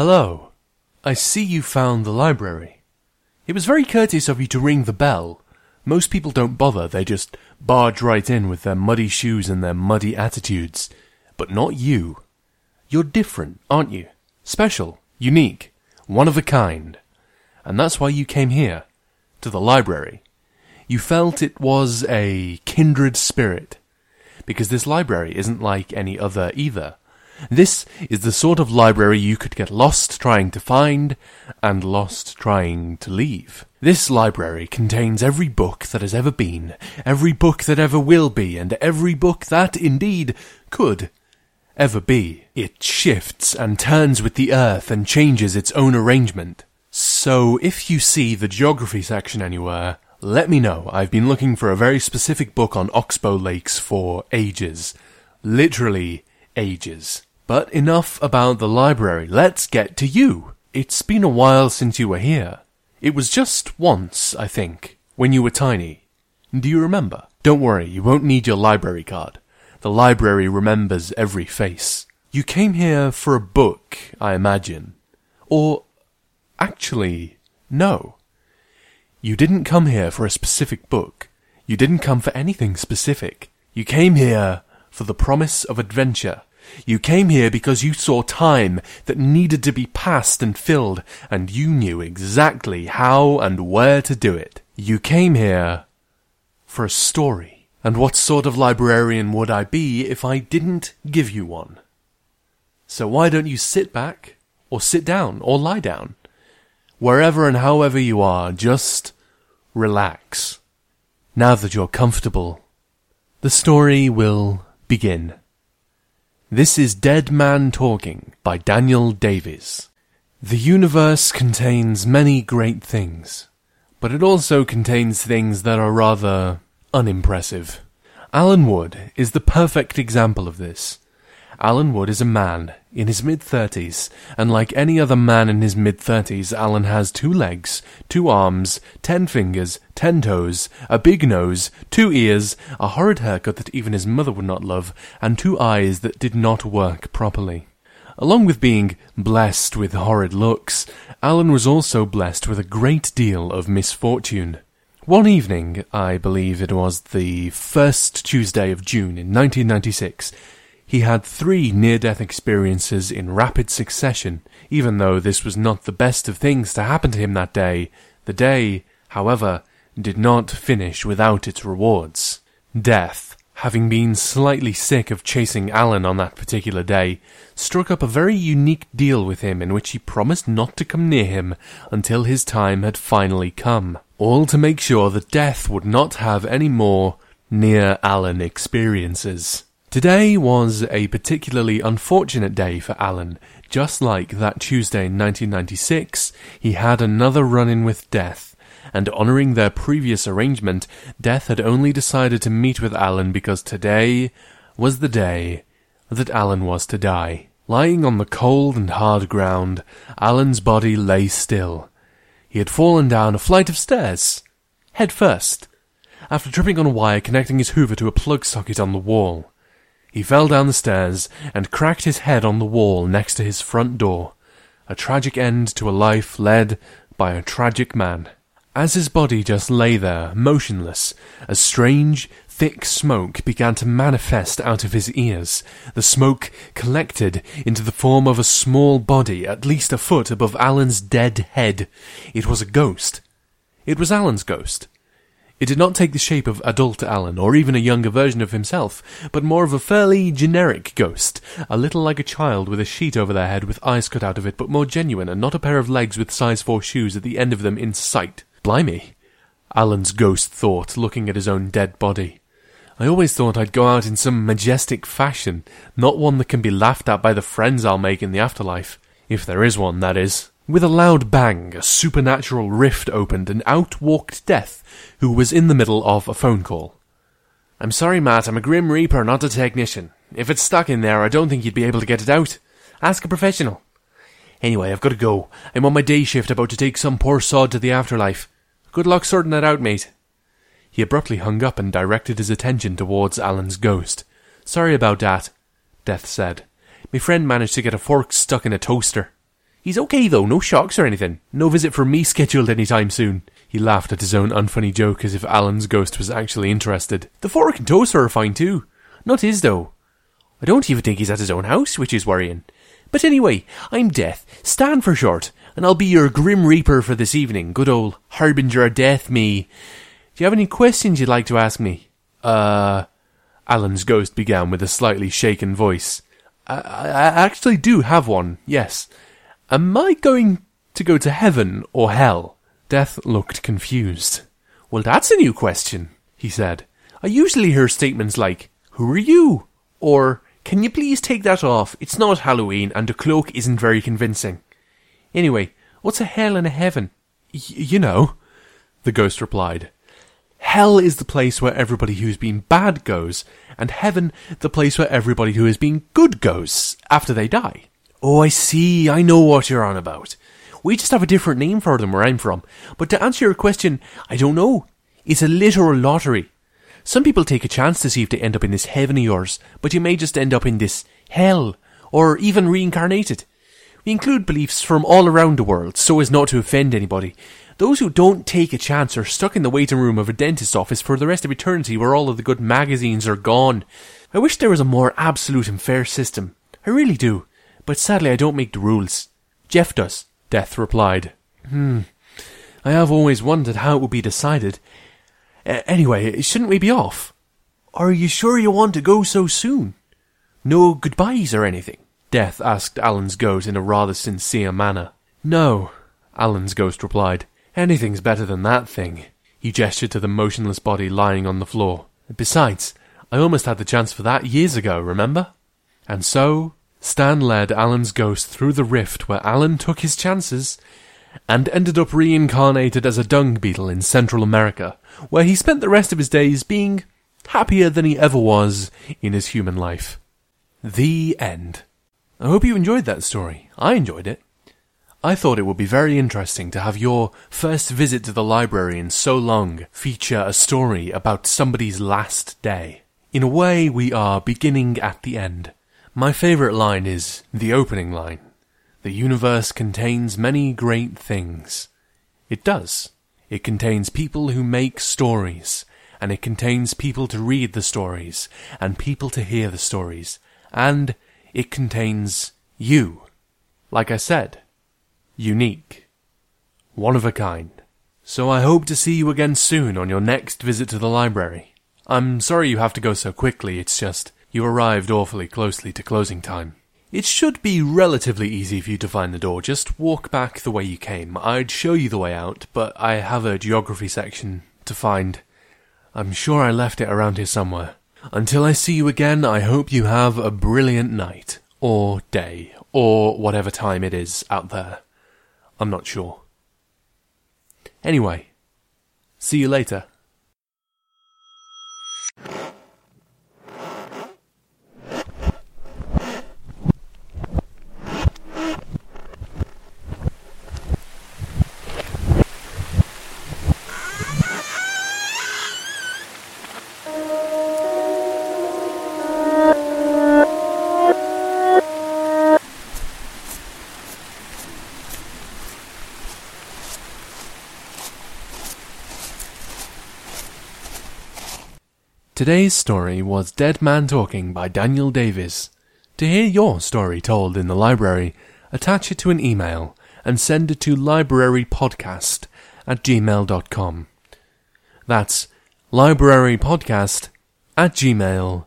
Hello. I see you found the library. It was very courteous of you to ring the bell. Most people don't bother, they just barge right in with their muddy shoes and their muddy attitudes. But not you. You're different, aren't you? Special, unique, one of a kind. And that's why you came here, to the library. You felt it was a kindred spirit. Because this library isn't like any other either. This is the sort of library you could get lost trying to find and lost trying to leave. This library contains every book that has ever been, every book that ever will be, and every book that, indeed, could ever be. It shifts and turns with the earth and changes its own arrangement. So if you see the geography section anywhere, let me know. I've been looking for a very specific book on Oxbow Lakes for ages. Literally ages. But enough about the library. Let's get to you. It's been a while since you were here. It was just once, I think, when you were tiny. Do you remember? Don't worry, you won't need your library card. The library remembers every face. You came here for a book, I imagine. Or, actually, no. You didn't come here for a specific book. You didn't come for anything specific. You came here for the promise of adventure. You came here because you saw time that needed to be passed and filled, and you knew exactly how and where to do it. You came here for a story. And what sort of librarian would I be if I didn't give you one? So why don't you sit back, or sit down, or lie down? Wherever and however you are, just relax. Now that you're comfortable, the story will begin. This is Dead Man Talking by Daniel Davies. The universe contains many great things, but it also contains things that are rather unimpressive. Alan Wood is the perfect example of this. Alan Wood is a man in his mid thirties, and like any other man in his mid thirties, Alan has two legs, two arms, ten fingers, ten toes, a big nose, two ears, a horrid haircut that even his mother would not love, and two eyes that did not work properly. Along with being blessed with horrid looks, Alan was also blessed with a great deal of misfortune. One evening, I believe it was the first Tuesday of June in 1996, he had three near-death experiences in rapid succession, even though this was not the best of things to happen to him that day. The day, however, did not finish without its rewards. Death, having been slightly sick of chasing Alan on that particular day, struck up a very unique deal with him in which he promised not to come near him until his time had finally come, all to make sure that Death would not have any more near Alan experiences. Today was a particularly unfortunate day for Alan. Just like that Tuesday in 1996, he had another run-in with Death, and honouring their previous arrangement, Death had only decided to meet with Alan because today was the day that Alan was to die. Lying on the cold and hard ground, Alan's body lay still. He had fallen down a flight of stairs, head first, after tripping on a wire connecting his hoover to a plug socket on the wall. He fell down the stairs and cracked his head on the wall next to his front door. A tragic end to a life led by a tragic man. As his body just lay there, motionless, a strange, thick smoke began to manifest out of his ears. The smoke collected into the form of a small body at least a foot above Alan's dead head. It was a ghost. It was Alan's ghost. It did not take the shape of adult Alan, or even a younger version of himself, but more of a fairly generic ghost, a little like a child with a sheet over their head with eyes cut out of it, but more genuine, and not a pair of legs with size 4 shoes at the end of them in sight. Blimey! Alan's ghost thought, looking at his own dead body. I always thought I'd go out in some majestic fashion, not one that can be laughed at by the friends I'll make in the afterlife. If there is one, that is. With a loud bang, a supernatural rift opened and out walked Death, who was in the middle of a phone call. I'm sorry, Matt, I'm a Grim Reaper, not a technician. If it's stuck in there, I don't think you'd be able to get it out. Ask a professional. Anyway, I've got to go. I'm on my day shift about to take some poor sod to the afterlife. Good luck sorting that out, mate. He abruptly hung up and directed his attention towards Alan's ghost. Sorry about that, Death said. My friend managed to get a fork stuck in a toaster. He's okay though, no shocks or anything. No visit from me scheduled any time soon. He laughed at his own unfunny joke as if Alan's ghost was actually interested. The fork and toaster are fine too. Not his though. I don't even think he's at his own house, which is worrying. But anyway, I'm Death, Stan for short, and I'll be your Grim Reaper for this evening. Good old Harbinger of Death, me. Do you have any questions you'd like to ask me? Uh, Alan's ghost began with a slightly shaken voice. I, I actually do have one, yes. Am I going to go to heaven or hell? Death looked confused. Well, that's a new question, he said. I usually hear statements like, Who are you? Or, Can you please take that off? It's not Halloween and the cloak isn't very convincing. Anyway, what's a hell and a heaven? Y- you know, the ghost replied. Hell is the place where everybody who's been bad goes, and heaven the place where everybody who has been good goes after they die. Oh, I see. I know what you're on about. We just have a different name for them where I'm from. But to answer your question, I don't know. It's a literal lottery. Some people take a chance to see if they end up in this heaven of yours, but you may just end up in this hell, or even reincarnated. We include beliefs from all around the world so as not to offend anybody. Those who don't take a chance are stuck in the waiting room of a dentist's office for the rest of eternity where all of the good magazines are gone. I wish there was a more absolute and fair system. I really do. But sadly I don't make the rules. Jeff does. Death replied. Hmm. I have always wondered how it would be decided. Uh, anyway, shouldn't we be off? Are you sure you want to go so soon? No goodbyes or anything? Death asked Alan's ghost in a rather sincere manner. No, Alan's ghost replied. Anything's better than that thing. He gestured to the motionless body lying on the floor. Besides, I almost had the chance for that years ago, remember? And so, Stan led Alan's ghost through the rift where Alan took his chances and ended up reincarnated as a dung beetle in Central America, where he spent the rest of his days being happier than he ever was in his human life. The end. I hope you enjoyed that story. I enjoyed it. I thought it would be very interesting to have your first visit to the library in so long feature a story about somebody's last day. In a way, we are beginning at the end. My favourite line is the opening line. The universe contains many great things. It does. It contains people who make stories, and it contains people to read the stories, and people to hear the stories, and it contains you. Like I said, unique. One of a kind. So I hope to see you again soon on your next visit to the library. I'm sorry you have to go so quickly, it's just you arrived awfully closely to closing time. It should be relatively easy for you to find the door. Just walk back the way you came. I'd show you the way out, but I have a geography section to find. I'm sure I left it around here somewhere. Until I see you again, I hope you have a brilliant night, or day, or whatever time it is out there. I'm not sure. Anyway, see you later. Today's story was Dead Man Talking by Daniel Davis. To hear your story told in the library, attach it to an email and send it to librarypodcast at gmail.com. That's librarypodcast at gmail.com.